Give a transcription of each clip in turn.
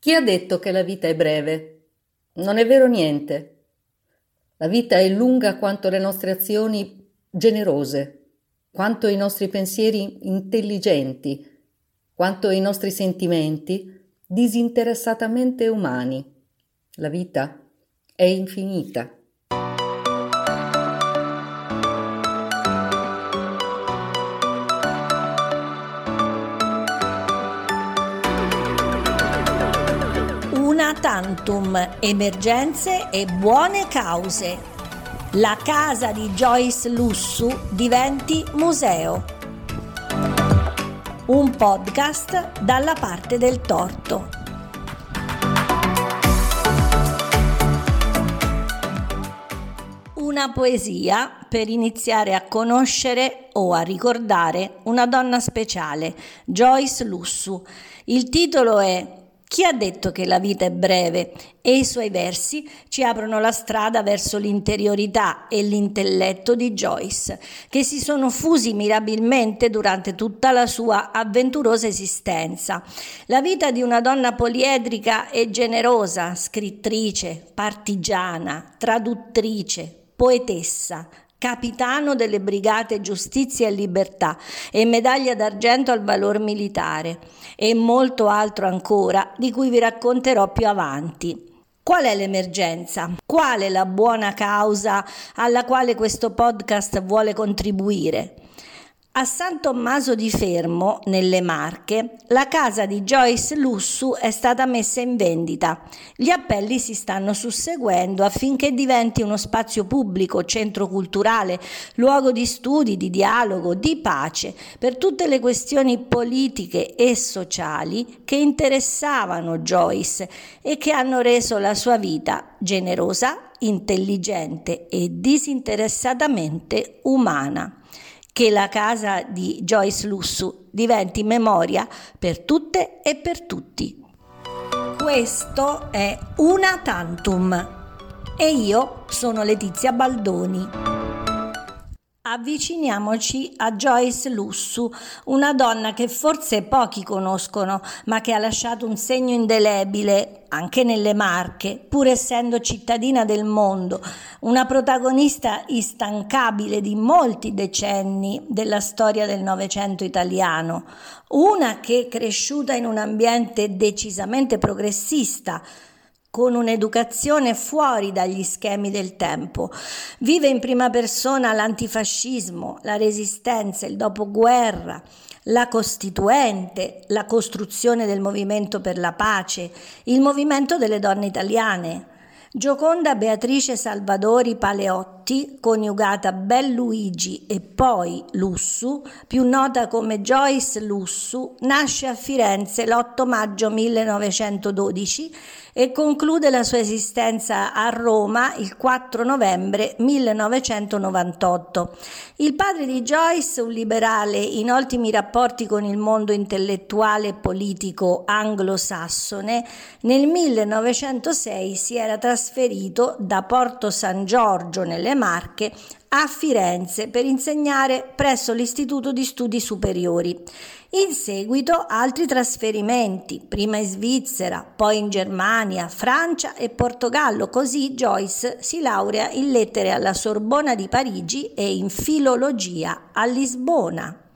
Chi ha detto che la vita è breve? Non è vero niente. La vita è lunga quanto le nostre azioni generose, quanto i nostri pensieri intelligenti, quanto i nostri sentimenti disinteressatamente umani. La vita è infinita. Tantum emergenze e buone cause. La casa di Joyce Lussu diventi museo. Un podcast dalla parte del torto. Una poesia per iniziare a conoscere o a ricordare una donna speciale, Joyce Lussu. Il titolo è chi ha detto che la vita è breve? E i suoi versi ci aprono la strada verso l'interiorità e l'intelletto di Joyce, che si sono fusi mirabilmente durante tutta la sua avventurosa esistenza. La vita di una donna poliedrica e generosa, scrittrice, partigiana, traduttrice, poetessa, capitano delle Brigate Giustizia e Libertà e medaglia d'argento al valor militare e molto altro ancora di cui vi racconterò più avanti. Qual è l'emergenza? Qual è la buona causa alla quale questo podcast vuole contribuire? A San Tommaso di Fermo, nelle Marche, la casa di Joyce Lussu è stata messa in vendita. Gli appelli si stanno susseguendo affinché diventi uno spazio pubblico, centro culturale, luogo di studi, di dialogo, di pace per tutte le questioni politiche e sociali che interessavano Joyce e che hanno reso la sua vita generosa, intelligente e disinteressatamente umana che la casa di Joyce Lussu diventi memoria per tutte e per tutti. Questo è Una Tantum e io sono Letizia Baldoni. Avviciniamoci a Joyce Lussu, una donna che forse pochi conoscono, ma che ha lasciato un segno indelebile anche nelle Marche, pur essendo cittadina del mondo, una protagonista instancabile di molti decenni della storia del Novecento italiano, una che cresciuta in un ambiente decisamente progressista, con un'educazione fuori dagli schemi del tempo. Vive in prima persona l'antifascismo, la resistenza, il dopoguerra, la Costituente, la costruzione del movimento per la pace, il movimento delle donne italiane. Gioconda Beatrice Salvadori Paleotti, coniugata Belluigi e poi Lussu, più nota come Joyce Lussu, nasce a Firenze l'8 maggio 1912 e conclude la sua esistenza a Roma il 4 novembre 1998. Il padre di Joyce, un liberale in ottimi rapporti con il mondo intellettuale e politico anglosassone, nel 1906 si era trasferito da Porto San Giorgio nelle Marche a Firenze per insegnare presso l'Istituto di Studi Superiori. In seguito altri trasferimenti, prima in Svizzera, poi in Germania, Francia e Portogallo, così Joyce si laurea in lettere alla Sorbona di Parigi e in filologia a Lisbona.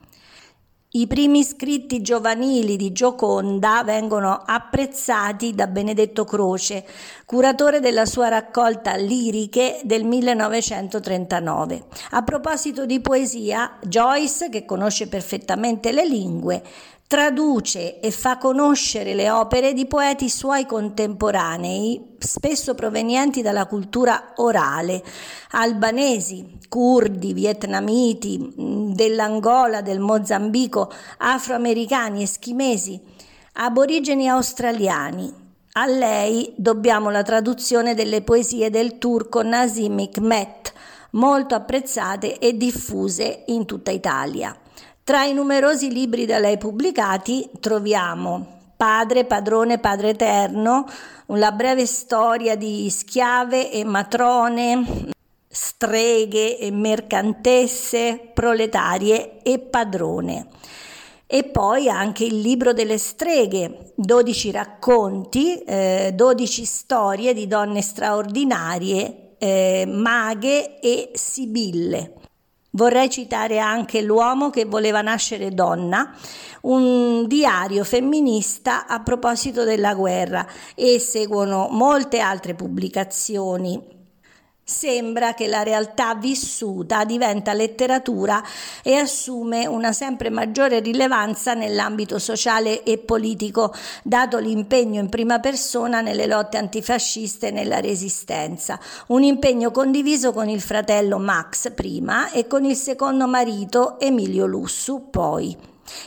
I primi scritti giovanili di Gioconda vengono apprezzati da Benedetto Croce, curatore della sua raccolta Liriche del 1939. A proposito di poesia, Joyce, che conosce perfettamente le lingue, traduce e fa conoscere le opere di poeti suoi contemporanei, spesso provenienti dalla cultura orale, albanesi, curdi, vietnamiti, dell'Angola, del Mozambico, afroamericani, eschimesi, aborigeni australiani. A lei dobbiamo la traduzione delle poesie del turco Nazim Hikmet, molto apprezzate e diffuse in tutta Italia. Tra i numerosi libri da lei pubblicati troviamo Padre, Padrone, Padre Eterno, la breve storia di schiave e matrone, streghe e mercantesse, proletarie e padrone. e poi anche il libro delle streghe, 12 racconti, eh, 12 storie di donne straordinarie, eh, maghe e sibille. Vorrei citare anche L'uomo che voleva nascere donna, un diario femminista a proposito della guerra e seguono molte altre pubblicazioni Sembra che la realtà vissuta diventa letteratura e assume una sempre maggiore rilevanza nell'ambito sociale e politico, dato l'impegno in prima persona nelle lotte antifasciste e nella resistenza. Un impegno condiviso con il fratello Max prima e con il secondo marito Emilio Lussu poi.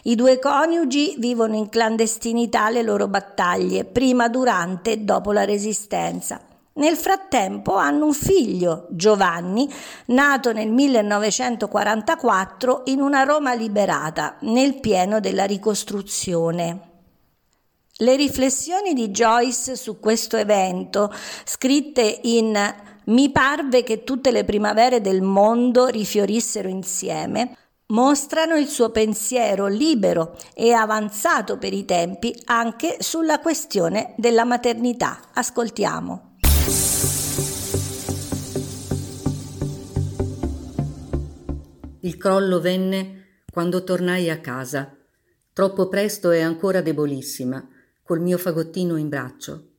I due coniugi vivono in clandestinità le loro battaglie, prima, durante e dopo la resistenza. Nel frattempo hanno un figlio, Giovanni, nato nel 1944 in una Roma liberata, nel pieno della ricostruzione. Le riflessioni di Joyce su questo evento, scritte in Mi parve che tutte le primavere del mondo rifiorissero insieme, mostrano il suo pensiero libero e avanzato per i tempi anche sulla questione della maternità. Ascoltiamo. Il crollo venne quando tornai a casa, troppo presto e ancora debolissima, col mio fagottino in braccio.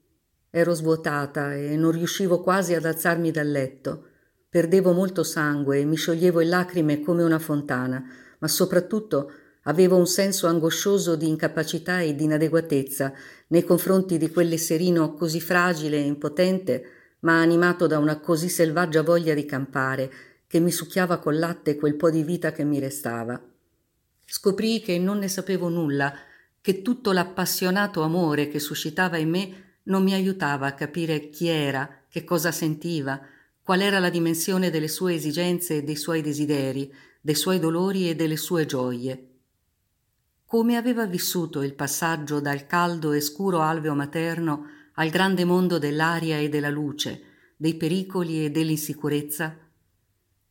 Ero svuotata e non riuscivo quasi ad alzarmi dal letto. Perdevo molto sangue e mi scioglievo in lacrime come una fontana, ma soprattutto avevo un senso angoscioso di incapacità e di inadeguatezza nei confronti di quell'esserino così fragile e impotente, ma animato da una così selvaggia voglia di campare, che mi succhiava col latte quel po' di vita che mi restava. Scoprii che non ne sapevo nulla, che tutto l'appassionato amore che suscitava in me non mi aiutava a capire chi era, che cosa sentiva, qual era la dimensione delle sue esigenze e dei suoi desideri, dei suoi dolori e delle sue gioie. Come aveva vissuto il passaggio dal caldo e scuro alveo materno al grande mondo dell'aria e della luce, dei pericoli e dell'insicurezza,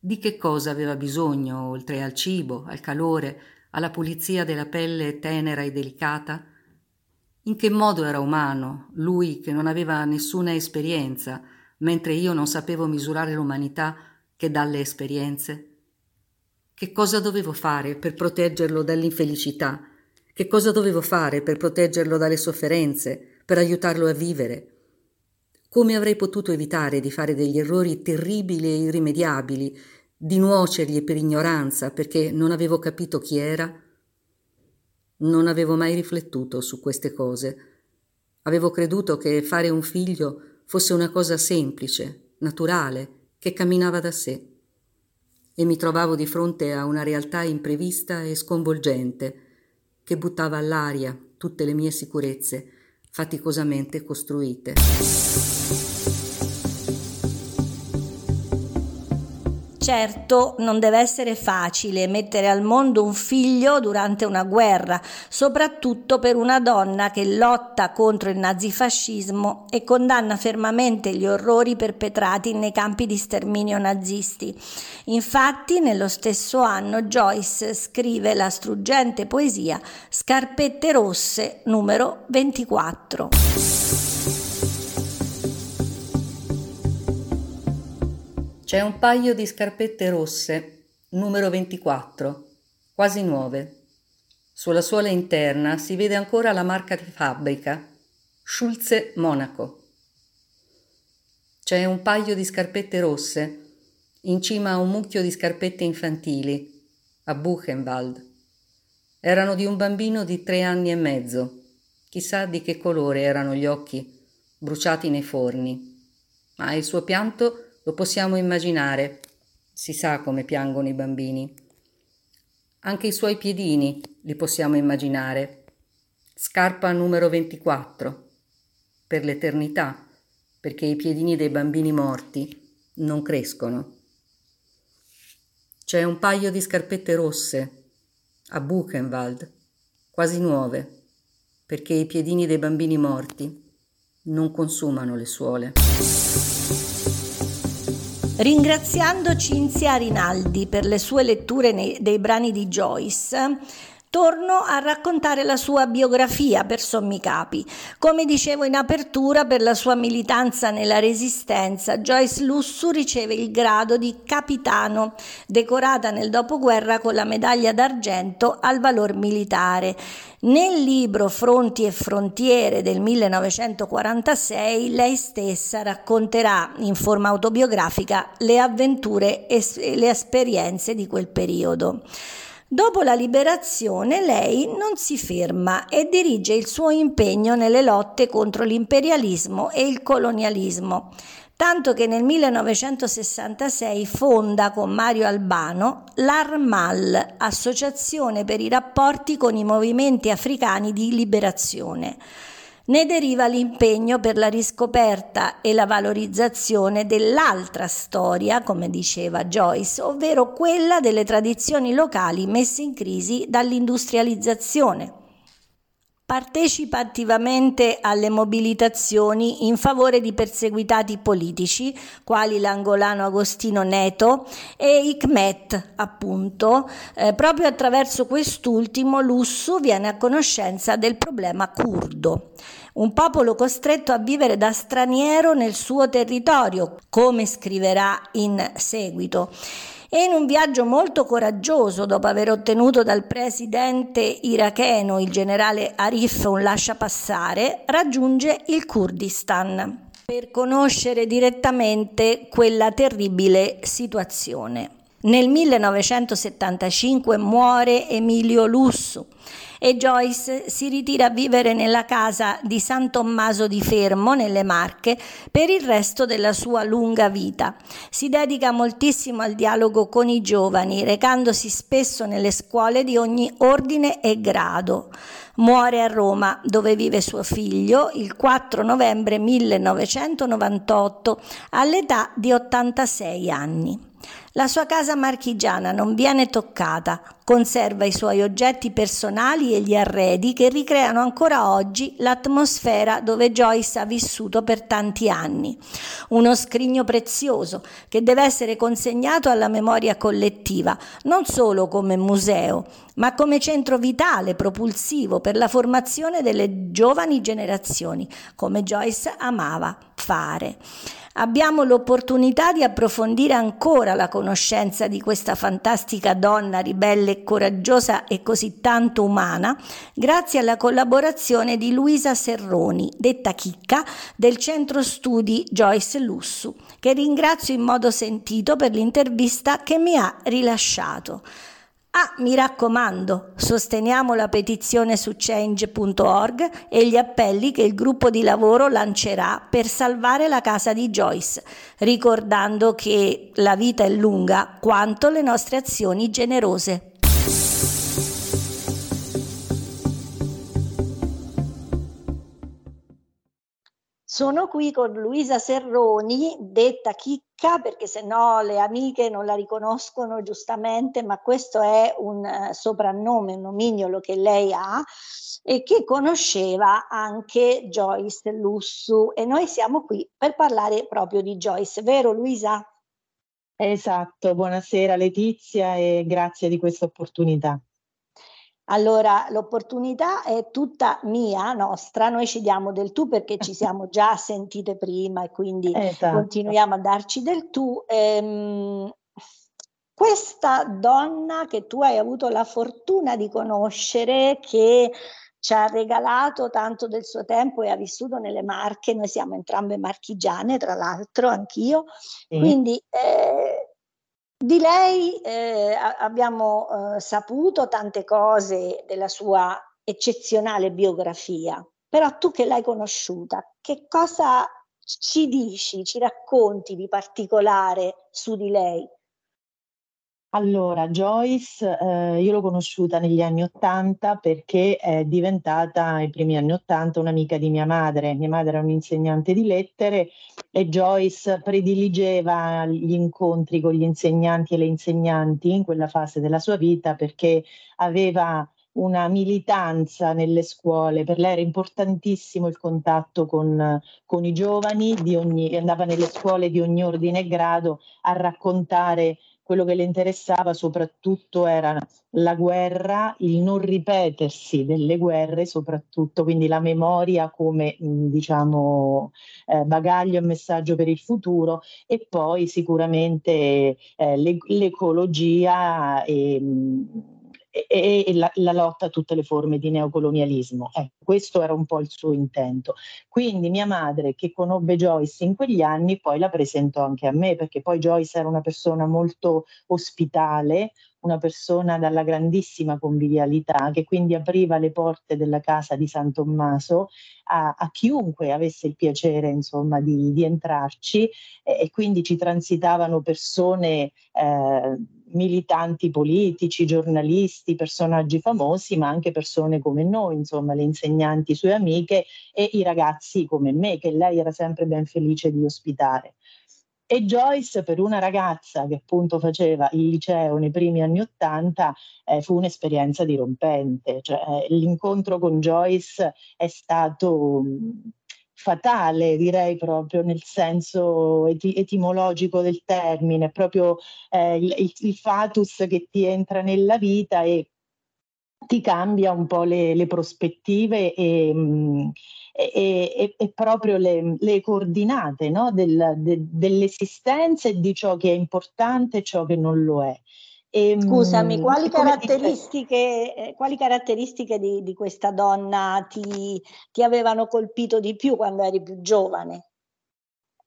di che cosa aveva bisogno, oltre al cibo, al calore, alla pulizia della pelle tenera e delicata? In che modo era umano, lui che non aveva nessuna esperienza, mentre io non sapevo misurare l'umanità che dalle esperienze? Che cosa dovevo fare per proteggerlo dall'infelicità? Che cosa dovevo fare per proteggerlo dalle sofferenze, per aiutarlo a vivere? Come avrei potuto evitare di fare degli errori terribili e irrimediabili, di nuocergli per ignoranza perché non avevo capito chi era? Non avevo mai riflettuto su queste cose. Avevo creduto che fare un figlio fosse una cosa semplice, naturale, che camminava da sé. E mi trovavo di fronte a una realtà imprevista e sconvolgente, che buttava all'aria tutte le mie sicurezze, faticosamente costruite. Certo, non deve essere facile mettere al mondo un figlio durante una guerra, soprattutto per una donna che lotta contro il nazifascismo e condanna fermamente gli orrori perpetrati nei campi di sterminio nazisti. Infatti, nello stesso anno Joyce scrive la struggente poesia Scarpette rosse numero 24. C'è un paio di scarpette rosse, numero 24, quasi nuove. Sulla suola interna si vede ancora la marca di fabbrica, Schulze Monaco. C'è un paio di scarpette rosse in cima a un mucchio di scarpette infantili, a Buchenwald. Erano di un bambino di tre anni e mezzo. Chissà di che colore erano gli occhi, bruciati nei forni. Ma il suo pianto lo possiamo immaginare. Si sa come piangono i bambini. Anche i suoi piedini li possiamo immaginare. Scarpa numero 24. Per l'eternità, perché i piedini dei bambini morti non crescono. C'è un paio di scarpette rosse a Buchenwald, quasi nuove, perché i piedini dei bambini morti non consumano le suole. Ringraziando Cinzia Rinaldi per le sue letture nei, dei brani di Joyce, Torno a raccontare la sua biografia per sommi capi. Come dicevo in apertura, per la sua militanza nella resistenza, Joyce Lussu riceve il grado di capitano, decorata nel dopoguerra con la medaglia d'argento al valor militare. Nel libro Fronti e frontiere del 1946 lei stessa racconterà in forma autobiografica le avventure e le esperienze di quel periodo. Dopo la liberazione lei non si ferma e dirige il suo impegno nelle lotte contro l'imperialismo e il colonialismo, tanto che nel 1966 fonda con Mario Albano l'ARMAL, Associazione per i rapporti con i movimenti africani di liberazione ne deriva l'impegno per la riscoperta e la valorizzazione dell'altra storia, come diceva Joyce, ovvero quella delle tradizioni locali messe in crisi dall'industrializzazione. Partecipa attivamente alle mobilitazioni in favore di perseguitati politici, quali l'angolano Agostino Neto e Hikmet, appunto. Eh, proprio attraverso quest'ultimo Lussu viene a conoscenza del problema curdo un popolo costretto a vivere da straniero nel suo territorio, come scriverà in seguito. E in un viaggio molto coraggioso, dopo aver ottenuto dal presidente iracheno, il generale Arif, un lasciapassare, raggiunge il Kurdistan per conoscere direttamente quella terribile situazione. Nel 1975 muore Emilio Lussu e Joyce si ritira a vivere nella casa di San Tommaso di Fermo, nelle Marche, per il resto della sua lunga vita. Si dedica moltissimo al dialogo con i giovani, recandosi spesso nelle scuole di ogni ordine e grado. Muore a Roma, dove vive suo figlio, il 4 novembre 1998, all'età di 86 anni. La sua casa marchigiana non viene toccata, conserva i suoi oggetti personali e gli arredi che ricreano ancora oggi l'atmosfera dove Joyce ha vissuto per tanti anni. Uno scrigno prezioso che deve essere consegnato alla memoria collettiva, non solo come museo, ma come centro vitale, propulsivo per la formazione delle giovani generazioni, come Joyce amava fare abbiamo l'opportunità di approfondire ancora la conoscenza di questa fantastica donna ribelle coraggiosa e così tanto umana grazie alla collaborazione di Luisa Serroni, detta Chicca, del centro studi Joyce Lussu, che ringrazio in modo sentito per l'intervista che mi ha rilasciato. Ah, mi raccomando, sosteniamo la petizione su change.org e gli appelli che il gruppo di lavoro lancerà per salvare la casa di Joyce, ricordando che la vita è lunga quanto le nostre azioni generose. Sono qui con Luisa Serroni, detta Chicca, perché se no le amiche non la riconoscono giustamente, ma questo è un uh, soprannome, un nomignolo che lei ha e che conosceva anche Joyce Lussu e noi siamo qui per parlare proprio di Joyce, vero Luisa? Esatto, buonasera Letizia e grazie di questa opportunità. Allora, l'opportunità è tutta mia, nostra, noi ci diamo del tu perché ci siamo già sentite prima e quindi esatto. continuiamo a darci del tu. Ehm, questa donna che tu hai avuto la fortuna di conoscere, che ci ha regalato tanto del suo tempo e ha vissuto nelle Marche, noi siamo entrambe marchigiane, tra l'altro, anch'io, sì. quindi eh, di lei eh, abbiamo eh, saputo tante cose della sua eccezionale biografia, però tu che l'hai conosciuta, che cosa ci dici, ci racconti di particolare su di lei? Allora, Joyce, eh, io l'ho conosciuta negli anni Ottanta perché è diventata, ai primi anni Ottanta, un'amica di mia madre. Mia madre era un'insegnante di lettere e Joyce prediligeva gli incontri con gli insegnanti e le insegnanti in quella fase della sua vita perché aveva una militanza nelle scuole, per lei era importantissimo il contatto con, con i giovani, ogni, andava nelle scuole di ogni ordine e grado a raccontare quello che le interessava soprattutto era la guerra, il non ripetersi delle guerre, soprattutto quindi la memoria come diciamo eh, bagaglio e messaggio per il futuro e poi sicuramente eh, l'ecologia e, e, e la, la, lotta a tutte le forme di neocolonialismo. Eh, questo era un po' il suo intento. Quindi mia madre, che conobbe Joyce in quegli anni, poi la presentò anche a me, perché poi Joyce era una persona molto ospitale, una persona dalla grandissima convivialità che quindi apriva le porte della casa di San Tommaso a, a chiunque avesse il piacere insomma di, di entrarci e, e, quindi ci transitavano persone eh, militanti politici, giornalisti, personaggi famosi, ma anche persone come noi, insomma, le insegnanti sue amiche e i ragazzi come me, che lei era sempre ben felice di ospitare. E Joyce, per una ragazza che appunto faceva il liceo nei primi anni Ottanta, eh, fu un'esperienza dirompente. Cioè, eh, l'incontro con Joyce è stato fatale, direi proprio nel senso eti- etimologico del termine, proprio eh, il, il, fatus che ti entra nella vita e ti cambia un po' le, le prospettive e, mm, e, e, e, proprio le, le coordinate no? Del, de, dell'esistenza e di ciò che è importante e ciò che non lo è. E, ehm, Scusami, quali caratteristiche, eh, quali caratteristiche di, di, questa donna ti, ti, avevano colpito di più quando eri più giovane?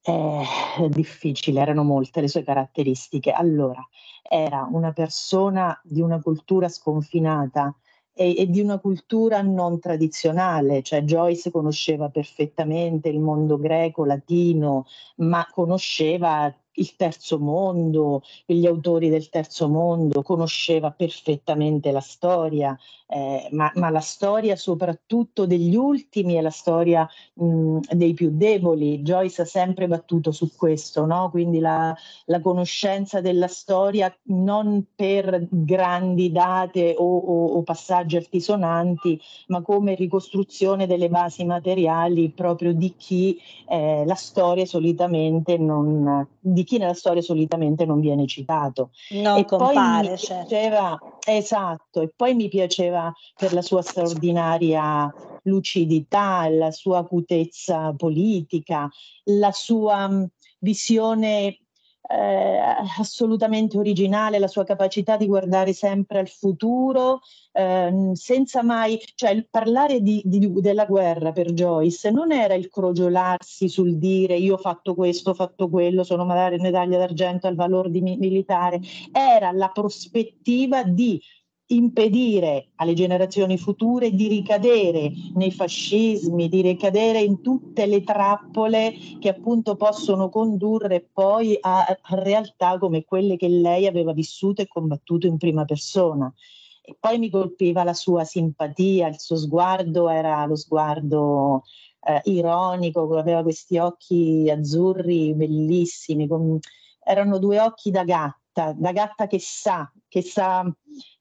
Eh, difficile, erano molte le sue caratteristiche. Allora, era una persona di una cultura sconfinata e, e, di una cultura non tradizionale, cioè Joyce conosceva perfettamente il mondo greco, latino, ma conosceva il terzo mondo, gli autori del terzo mondo, conosceva perfettamente la storia, eh, ma, ma, la storia soprattutto degli ultimi è la storia mh, dei più deboli. Joyce ha sempre battuto su questo, no? quindi la, la, conoscenza della storia non per grandi date o, o, o passaggi altisonanti, ma come ricostruzione delle basi materiali proprio di chi eh, la storia solitamente non... Di di chi nella storia solitamente non viene citato. Non e compare, poi certo. piaceva, esatto, e poi mi piaceva per la sua straordinaria lucidità, la sua acutezza politica, la sua visione eh, assolutamente originale, la sua capacità di guardare sempre al futuro, eh, senza mai, cioè parlare di, di, della guerra per Joyce non era il crogiolarsi sul dire io ho fatto questo, ho fatto quello, sono medaglia d'argento al valore di militare, era la prospettiva di impedire alle generazioni future di ricadere nei fascismi, di ricadere in tutte le trappole che appunto possono condurre poi a, realtà come quelle che lei aveva vissuto e combattuto in prima persona. E poi mi colpiva la sua simpatia, il suo sguardo era lo sguardo eh, ironico, aveva questi occhi azzurri bellissimi, con, erano due occhi da gatta, da gatta che sa, che sa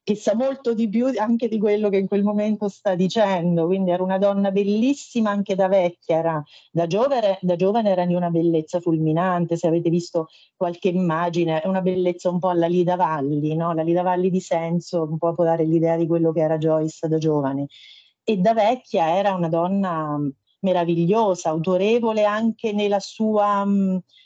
che sa molto di più anche di quello che in quel momento sta dicendo, quindi era una donna bellissima anche da vecchia, era, da, giovane, da giovane era di una bellezza fulminante, se avete visto qualche immagine, è una bellezza un po' alla Lida Valli, no? la Lida Valli di senso un po' può dare l'idea di quello che era Joyce da giovane. E da vecchia era una donna meravigliosa, autorevole anche nella sua...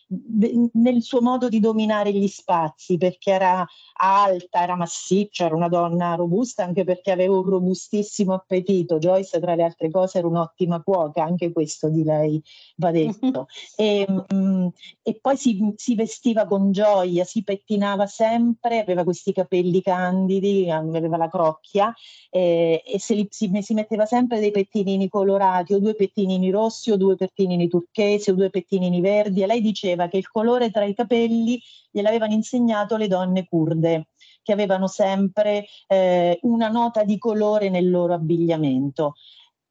Nel suo modo di dominare gli spazi, perché era alta, era massiccia, era una donna robusta, anche perché aveva un robustissimo appetito. Joyce, tra le altre cose, era un'ottima cuoca, anche questo di lei va detto. e, um, e, poi si, si, vestiva con gioia, si pettinava sempre, aveva questi capelli candidi, aveva la crocchia eh, e li, si, si, metteva sempre dei pettinini colorati, o due pettinini rossi, o due pettinini turchesi, o due pettinini verdi. E lei diceva diceva che il colore tra i capelli gliel'avevano insegnato le donne kurde, che avevano sempre eh, una nota di colore nel loro abbigliamento.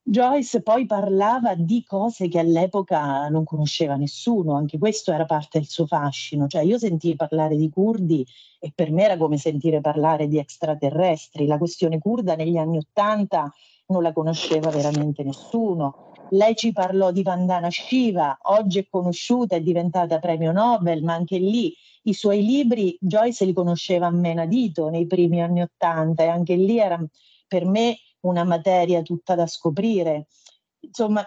Joyce poi parlava di cose che all'epoca non conosceva nessuno, anche questo era parte del suo fascino, cioè io sentii parlare di curdi e per me era come sentire parlare di extraterrestri, la questione curda negli anni Ottanta non la conosceva veramente nessuno, lei ci parlò di Vandana Shiva, oggi è conosciuta, è diventata premio Nobel, ma anche lì i suoi libri Joyce li conosceva a menadito nei primi anni Ottanta e anche lì era per me una materia tutta da scoprire. Insomma,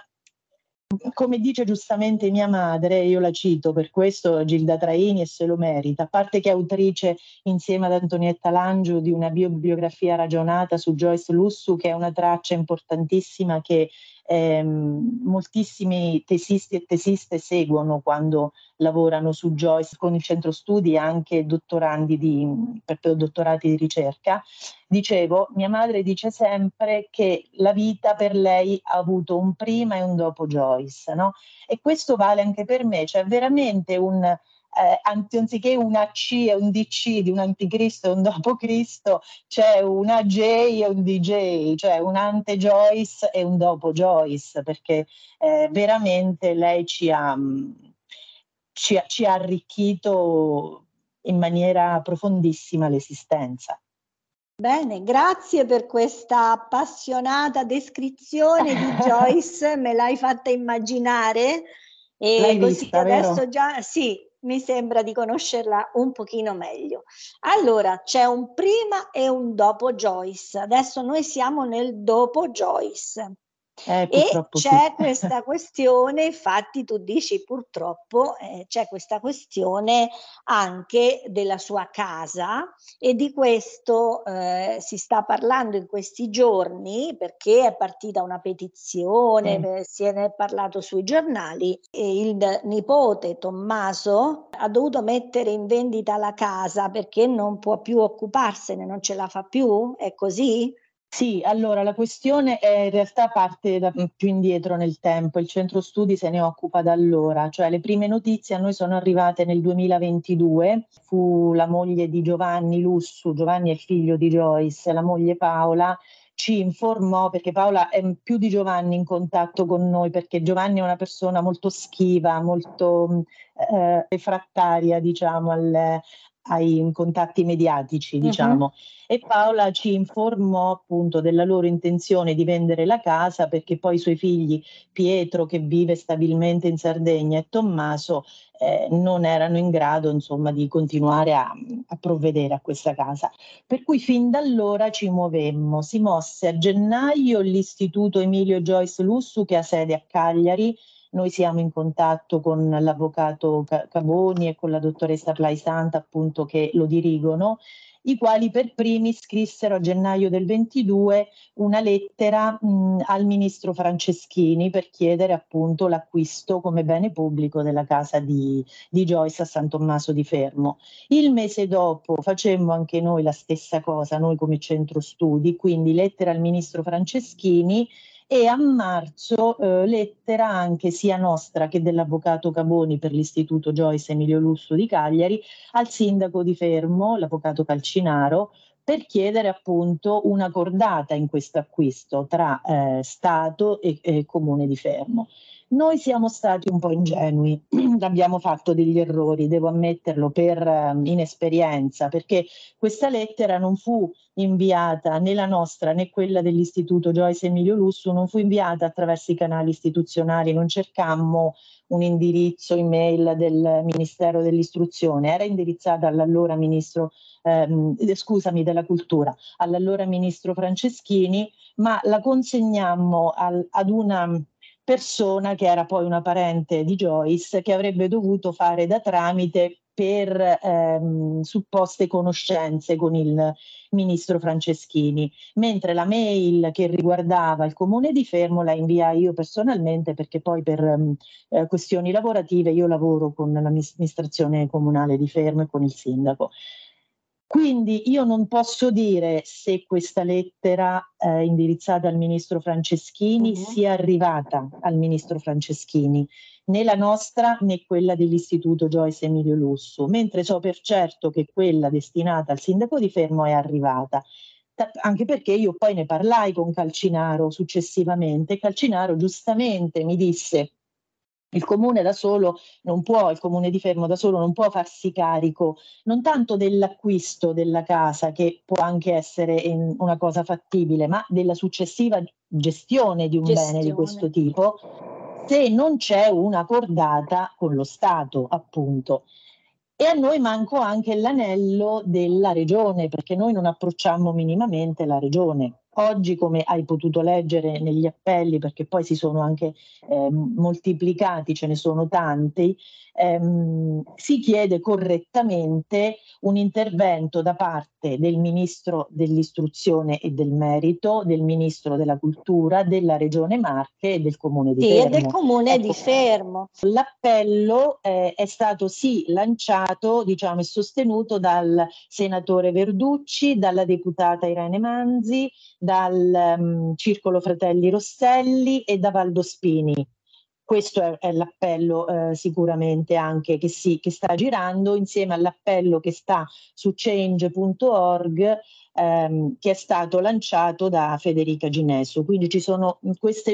come dice giustamente mia madre, io la cito per questo Gilda Traini e se lo merita, a parte che è autrice insieme ad Antonietta Langio di una bibliografia ragionata su Joyce Lussu, che è una traccia importantissima che ehm, moltissimi tesisti e tesiste seguono quando lavorano su Joyce con il centro studi e anche dottorandi di, per dottorati di ricerca. Dicevo, mia madre dice sempre che la vita per lei ha avuto un prima e un dopo Joyce, no? E questo vale anche per me, cioè veramente un eh, anziché una C e un DC di un anticristo e un dopo Cristo, c'è una J e un DJ, cioè un ante Joyce e un dopo Joyce, perché eh, veramente lei ci ha, ci, ci ha arricchito in maniera profondissima l'esistenza. Bene, grazie per questa appassionata descrizione di Joyce, me l'hai fatta immaginare e l'hai così vista, adesso vero? già sì, mi sembra di conoscerla un pochino meglio. Allora, c'è un prima e un dopo Joyce. Adesso noi siamo nel dopo Joyce. Eh, E c'è sì. questa questione, infatti tu dici purtroppo eh, c'è questa questione anche della sua casa e di questo eh, si sta parlando in questi giorni perché è partita una petizione, Sì. eh, ne è parlato sui giornali e il nipote Tommaso ha dovuto mettere in vendita la casa perché non può più occuparsene, non ce la fa più, è così? Sì, allora la questione è in realtà parte da più indietro nel tempo, il centro studi se ne occupa da allora, cioè le prime notizie a noi sono arrivate nel 2022, fu la moglie di Giovanni Lussu, Giovanni è figlio di Joyce, la moglie Paola ci informò perché Paola è più di Giovanni in contatto con noi perché Giovanni è una persona molto schiva, molto eh, refrattaria diciamo al, ai contatti mediatici, diciamo. Uh-huh. E Paola ci informò appunto della loro intenzione di vendere la casa perché poi i suoi figli, Pietro che vive stabilmente in Sardegna e Tommaso, eh, non erano in grado insomma di continuare a, a, provvedere a questa casa. Per cui fin da allora ci muovemmo. Si mosse a gennaio l'istituto Emilio Joyce Lussu che ha sede a Cagliari noi siamo in contatto con l'avvocato Cavoni e con la dottoressa Plaisanta, appunto, che lo dirigono, i quali per primi scrissero a gennaio del 22 una lettera mh, al ministro Franceschini per chiedere appunto l'acquisto come bene pubblico della casa di, di Joyce a San Tommaso di Fermo. Il mese dopo facemmo anche noi la stessa cosa, noi come centro studi, quindi lettera al ministro Franceschini e a marzo eh, lettera anche sia nostra che dell'avvocato Caboni per l'Istituto Joyce Emilio Lusso di Cagliari al sindaco di Fermo, l'avvocato Calcinaro, per chiedere appunto una cordata in questo acquisto tra eh, Stato e, e Comune di Fermo. Noi siamo stati un po' ingenui, abbiamo fatto degli errori, devo ammetterlo, per uh, inesperienza, perché questa lettera non fu inviata né la nostra né quella dell'Istituto Joyce Emilio Lussu, non fu inviata attraverso i canali istituzionali, non cercammo un indirizzo email del Ministero dell'Istruzione, era indirizzata all'allora Ministro, ehm, scusami, della Cultura, all'allora Ministro Franceschini, ma la consegnammo al, ad una persona che era poi una parente di Joyce che avrebbe dovuto fare da tramite per ehm, supposte conoscenze con il ministro Franceschini, mentre la mail che riguardava il comune di Fermo la inviai io personalmente perché poi per eh, questioni lavorative io lavoro con l'amministrazione comunale di Fermo e con il sindaco. Quindi io non posso dire se questa lettera eh, indirizzata al ministro Franceschini uh-huh. sia arrivata al ministro Franceschini, né la nostra né quella dell'Istituto Joyce Emilio Lussu, mentre so per certo che quella destinata al sindaco di Fermo è arrivata. Anche perché io poi ne parlai con Calcinaro successivamente. Calcinaro giustamente mi disse il comune da solo non può, il comune di Fermo da solo non può farsi carico non tanto dell'acquisto della casa, che può anche essere una cosa fattibile, ma della successiva gestione di un gestione. bene di questo tipo, se non c'è una cordata con lo Stato, appunto. E a noi manco anche l'anello della regione, perché noi non approcciamo minimamente la regione. Oggi, come hai potuto leggere negli appelli, perché poi si sono anche eh, moltiplicati, ce ne sono tanti, ehm, si chiede correttamente un intervento da parte del Ministro dell'Istruzione e del Merito, del Ministro della Cultura, della Regione Marche e del Comune di sì, Fermo. E del Comune ecco, di Fermo. L'appello eh, è stato sì lanciato diciamo, e sostenuto dal senatore Verducci, dalla deputata Irene Manzi, dal um, Circolo Fratelli Rosselli e da Valdo Spini questo è, è l'appello eh, sicuramente anche che, si, che sta girando insieme all'appello che sta su change.org ehm, che è stato lanciato da Federica Ginesu. Quindi ci sono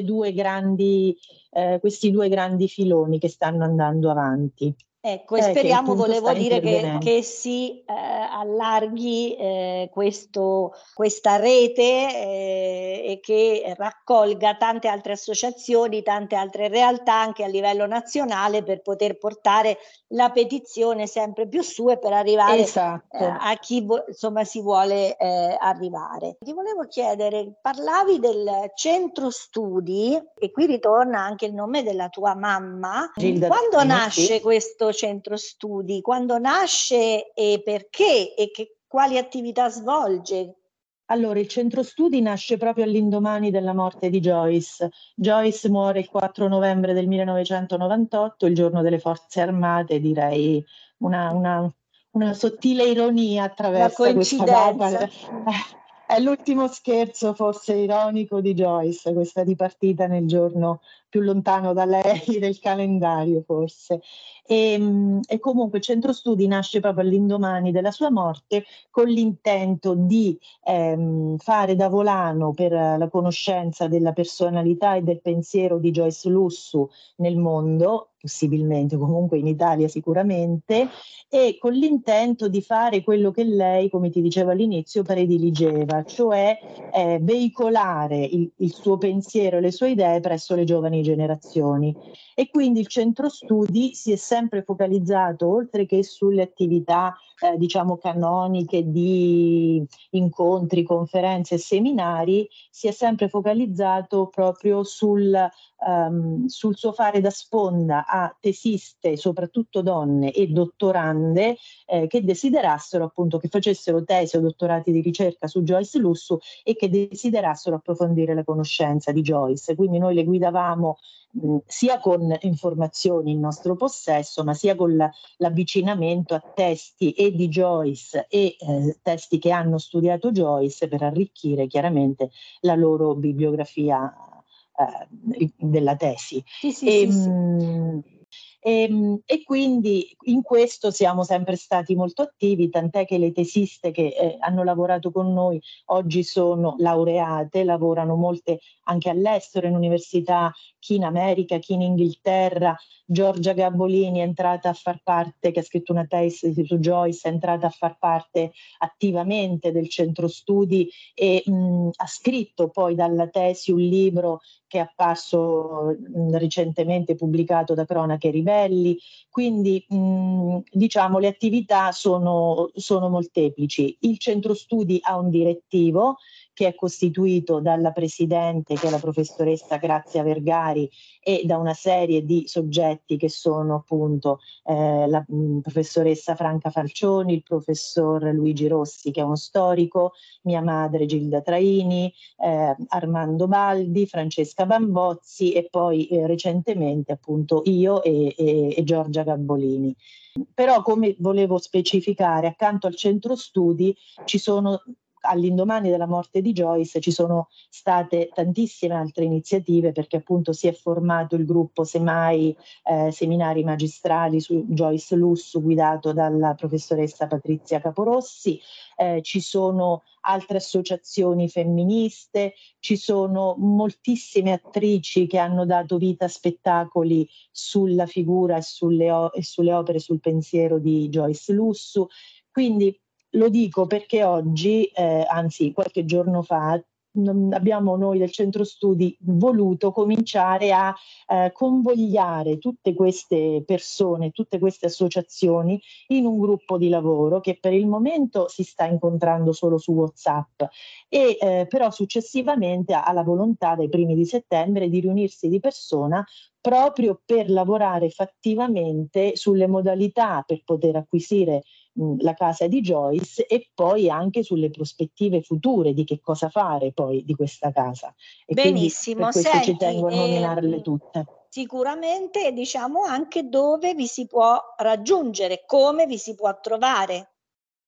due grandi, eh, questi due grandi filoni che stanno andando avanti. Ecco, e eh, speriamo, volevo dire, che, che si eh, allarghi eh, questo, questa rete eh, e che raccolga tante altre associazioni, tante altre realtà anche a livello nazionale per poter portare la petizione sempre più su e per arrivare esatto. Eh, a chi vo- insomma si vuole eh, arrivare. Ti volevo chiedere, parlavi del centro studi e qui ritorna anche il nome della tua mamma. Gilda Quando nasce questo centro studi, quando nasce e perché e che, quali attività svolge? Allora, il centro studi nasce proprio all'indomani della morte di Joyce. Joyce muore il 4 novembre del 1998, il giorno delle forze armate, direi una, una, una sottile ironia attraverso questa data. È l'ultimo scherzo, forse ironico, di Joyce, questa dipartita nel giorno più lontano da lei del calendario, forse. E, ehm, e, comunque il centro studi nasce proprio all'indomani della sua morte con l'intento di ehm, fare da volano per la conoscenza della personalità e del pensiero di Joyce Lussu nel mondo, possibilmente, comunque in Italia sicuramente, e con l'intento di fare quello che lei, come ti dicevo all'inizio, prediligeva, cioè eh, veicolare il, il suo pensiero e le sue idee presso le giovani generazioni. E quindi il centro studi si è sempre focalizzato, oltre che sulle attività eh, diciamo canoniche di incontri, conferenze e seminari, si è sempre focalizzato proprio sul, um, sul suo fare da sponda a tesiste, soprattutto donne e dottorande eh, che desiderassero appunto che facessero tesi o dottorati di ricerca su Joyce Lussu e che desiderassero approfondire la conoscenza di Joyce. Quindi noi le guidavamo sia con informazioni in nostro possesso, ma sia con la, l'avvicinamento a testi e di Joyce e eh, testi che hanno studiato Joyce per arricchire chiaramente la loro bibliografia eh, della tesi. Sì, sì, e, sì, mh, e, ehm, e, quindi in questo siamo sempre stati molto attivi, tant'è che le tesiste che eh, hanno lavorato con noi oggi sono laureate, lavorano molte anche all'estero, in università, chi in America, chi in Inghilterra. Giorgia Gabolini è entrata a far parte, che ha scritto una tesi su Joyce, è entrata a far parte attivamente del centro studi e mh, ha scritto poi dalla tesi un libro che è apparso mh, recentemente pubblicato da Cronache Ribelli, quindi mh, diciamo le attività sono, sono molteplici. Il centro studi ha un direttivo che è costituito dalla presidente, che è la professoressa Grazia Vergari, e da una serie di soggetti che sono appunto eh, la mh, mm, professoressa Franca Falcioni, il professor Luigi Rossi, che è uno storico, mia madre Gilda Traini, eh, Armando Baldi, Francesca Bambozzi e poi eh, recentemente appunto io e, e, e Giorgia Gabbolini. Però come volevo specificare, accanto al centro studi ci sono all'indomani della morte di Joyce ci sono state tantissime altre iniziative perché appunto si è formato il gruppo Semai eh, Seminari Magistrali su Joyce Lussu guidato dalla professoressa Patrizia Caporossi, eh, ci sono altre associazioni femministe, ci sono moltissime attrici che hanno dato vita a spettacoli sulla figura e sulle, o- e sulle opere, sul pensiero di Joyce Lussu. Quindi lo dico perché oggi, eh, anzi qualche giorno fa, abbiamo noi del centro studi voluto cominciare a eh, convogliare tutte queste persone, tutte queste associazioni in un gruppo di lavoro che per il momento si sta incontrando solo su WhatsApp. E eh, però successivamente ha la volontà dai primi di settembre di riunirsi di persona proprio per lavorare fattivamente sulle modalità per poter acquisire la casa di Joyce e poi anche sulle prospettive future di che cosa fare poi di questa casa. E Benissimo, per questo Senti, ci tengo a nominarle eh, tutte. Sicuramente diciamo anche dove vi si può raggiungere, come vi si può trovare.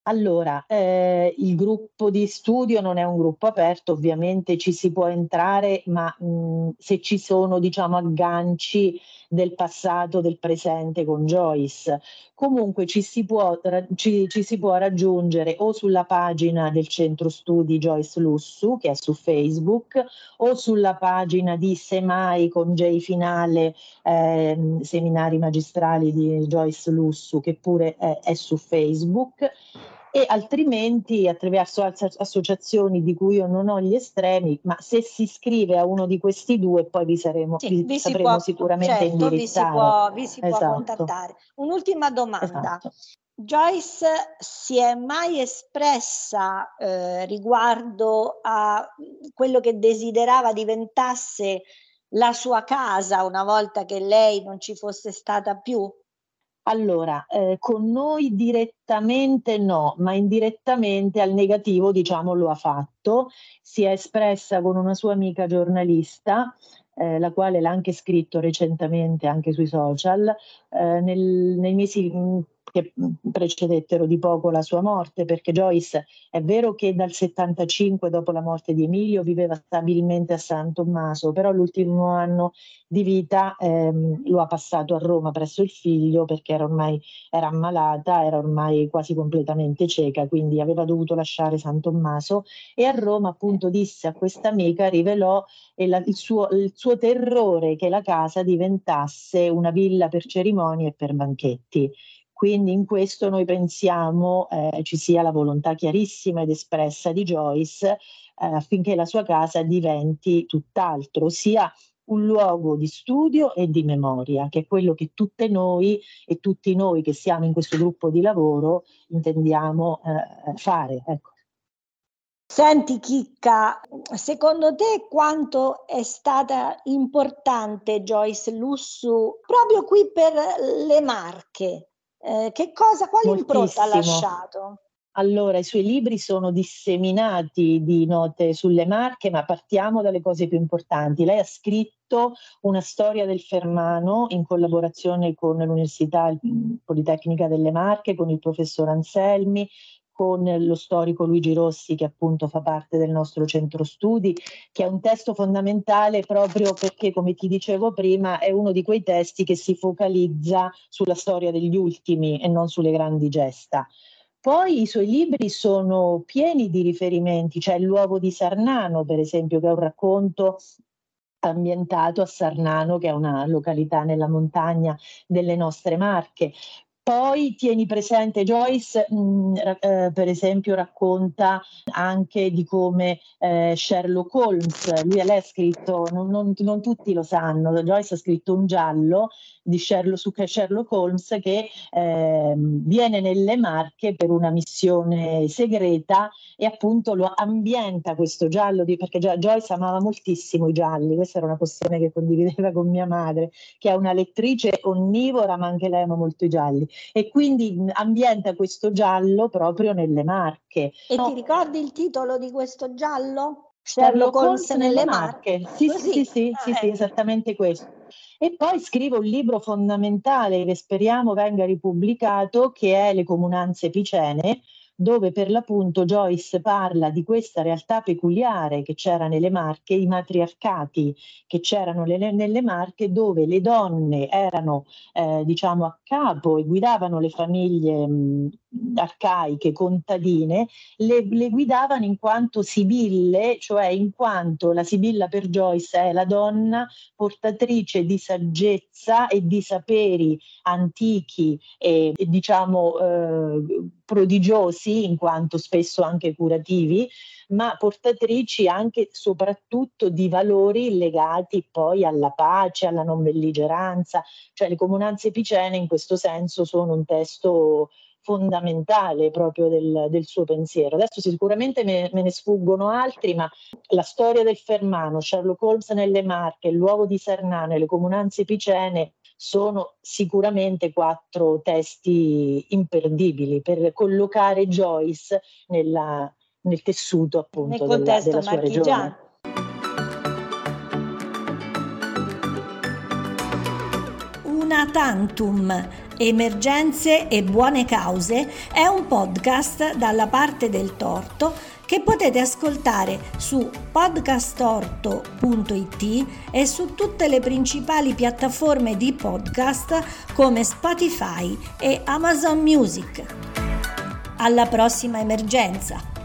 Allora, eh, il gruppo di studio non è un gruppo aperto, ovviamente ci si può entrare, ma mh, se ci sono, diciamo, agganci del passato, del presente con Joyce. Comunque ci si può, ci, ci si può raggiungere o sulla pagina del centro studi Joyce Lussu, che è su Facebook, o sulla pagina di Semai con J finale, eh, seminari magistrali di Joyce Lussu, che pure è, è su Facebook e altrimenti attraverso associazioni di cui io non ho gli estremi, ma se si iscrive a uno di questi due poi vi, saremo, sì, vi, vi sapremo può, sicuramente certo, indirizzare. Vi si può, vi si esatto. può contattare. Un'ultima domanda. Esatto. Joyce si è mai espressa eh, riguardo a quello che desiderava diventasse la sua casa una volta che lei non ci fosse stata più? Allora, eh, con noi direttamente no, ma indirettamente al negativo, diciamo, lo ha fatto. Si è espressa con una sua amica giornalista, eh, la quale l'ha anche scritto recentemente anche sui social, eh, nel, nei mesi che precedettero di poco la sua morte, perché Joyce è vero che dal 75 dopo la morte di Emilio viveva stabilmente a San Tommaso, però l'ultimo anno di vita ehm, lo ha passato a Roma presso il figlio perché era ormai era ammalata, era ormai quasi completamente cieca, quindi aveva dovuto lasciare San Tommaso e a Roma appunto disse a questa amica, rivelò la, il, suo, il suo terrore che la casa diventasse una villa per cerimonie e per banchetti quindi in questo noi pensiamo eh, ci sia la volontà chiarissima ed espressa di Joyce eh, affinché la sua casa diventi tutt'altro, ossia un luogo di studio e di memoria, che è quello che tutte noi e tutti noi che siamo in questo gruppo di lavoro intendiamo eh, fare. Ecco. Senti Chicca, secondo te quanto è stata importante Joyce Lussu proprio qui per le Marche? Eh, che cosa, quale impronta ha lasciato? Allora, i suoi libri sono disseminati di note sulle marche, ma partiamo dalle cose più importanti. Lei ha scritto una storia del Fermano in collaborazione con l'Università Politecnica delle Marche, con il professor Anselmi, con lo storico Luigi Rossi che appunto fa parte del nostro centro studi, che è un testo fondamentale proprio perché, come ti dicevo prima, è uno di quei testi che si focalizza sulla storia degli ultimi e non sulle grandi gesta. Poi i suoi libri sono pieni di riferimenti, c'è L'uovo di Sarnano, per esempio, che è un racconto ambientato a Sarnano, che è una località nella montagna delle nostre Marche. Poi tieni presente Joyce, mh, mm, eh, per esempio, racconta anche di come eh, Sherlock Holmes, lui lei ha scritto, non, non, non, tutti lo sanno, Joyce ha scritto un giallo di Sherlock, su Sherlock Holmes che eh, viene nelle Marche per una missione segreta e appunto lo ambienta questo giallo, di, perché Joyce amava moltissimo i gialli, questa era una questione che condivideva con mia madre, che è una lettrice onnivora ma anche lei ama molto i gialli e quindi ambienta questo giallo proprio nelle Marche. E no. ti ricordi il titolo di questo giallo? Sherlock Holmes nelle Marche. Sì, sì, sì, sì, ah, sì, sì, esattamente questo. E poi scrive un libro fondamentale che speriamo venga ripubblicato, che è Le comunanze picene, dove per l'appunto Joyce parla di questa realtà peculiare che c'era nelle Marche, i matriarcati che c'erano nelle, nelle Marche, dove le donne erano eh, diciamo a capo e guidavano le famiglie mh, arcaiche, contadine, le, le, guidavano in quanto sibille, cioè in quanto la sibilla per Joyce è la donna portatrice di saggezza e di saperi antichi e, e diciamo eh, prodigiosi, in quanto spesso anche curativi, ma portatrici anche e soprattutto di valori legati poi alla pace, alla non belligeranza, cioè le comunanze epicene in questo senso sono un testo fondamentale proprio del, del suo pensiero. Adesso sicuramente me, me, ne sfuggono altri, ma la storia del Fermano, Sherlock Holmes nelle Marche, l'uovo di Sarnano e le comunanze epicene sono sicuramente quattro testi imperdibili per collocare Joyce nella, nel tessuto appunto nel della, della sua regione. Una tantum Emergenze e buone cause è un podcast dalla parte del torto che potete ascoltare su podcastorto.it e su tutte le principali piattaforme di podcast come Spotify e Amazon Music. Alla prossima emergenza!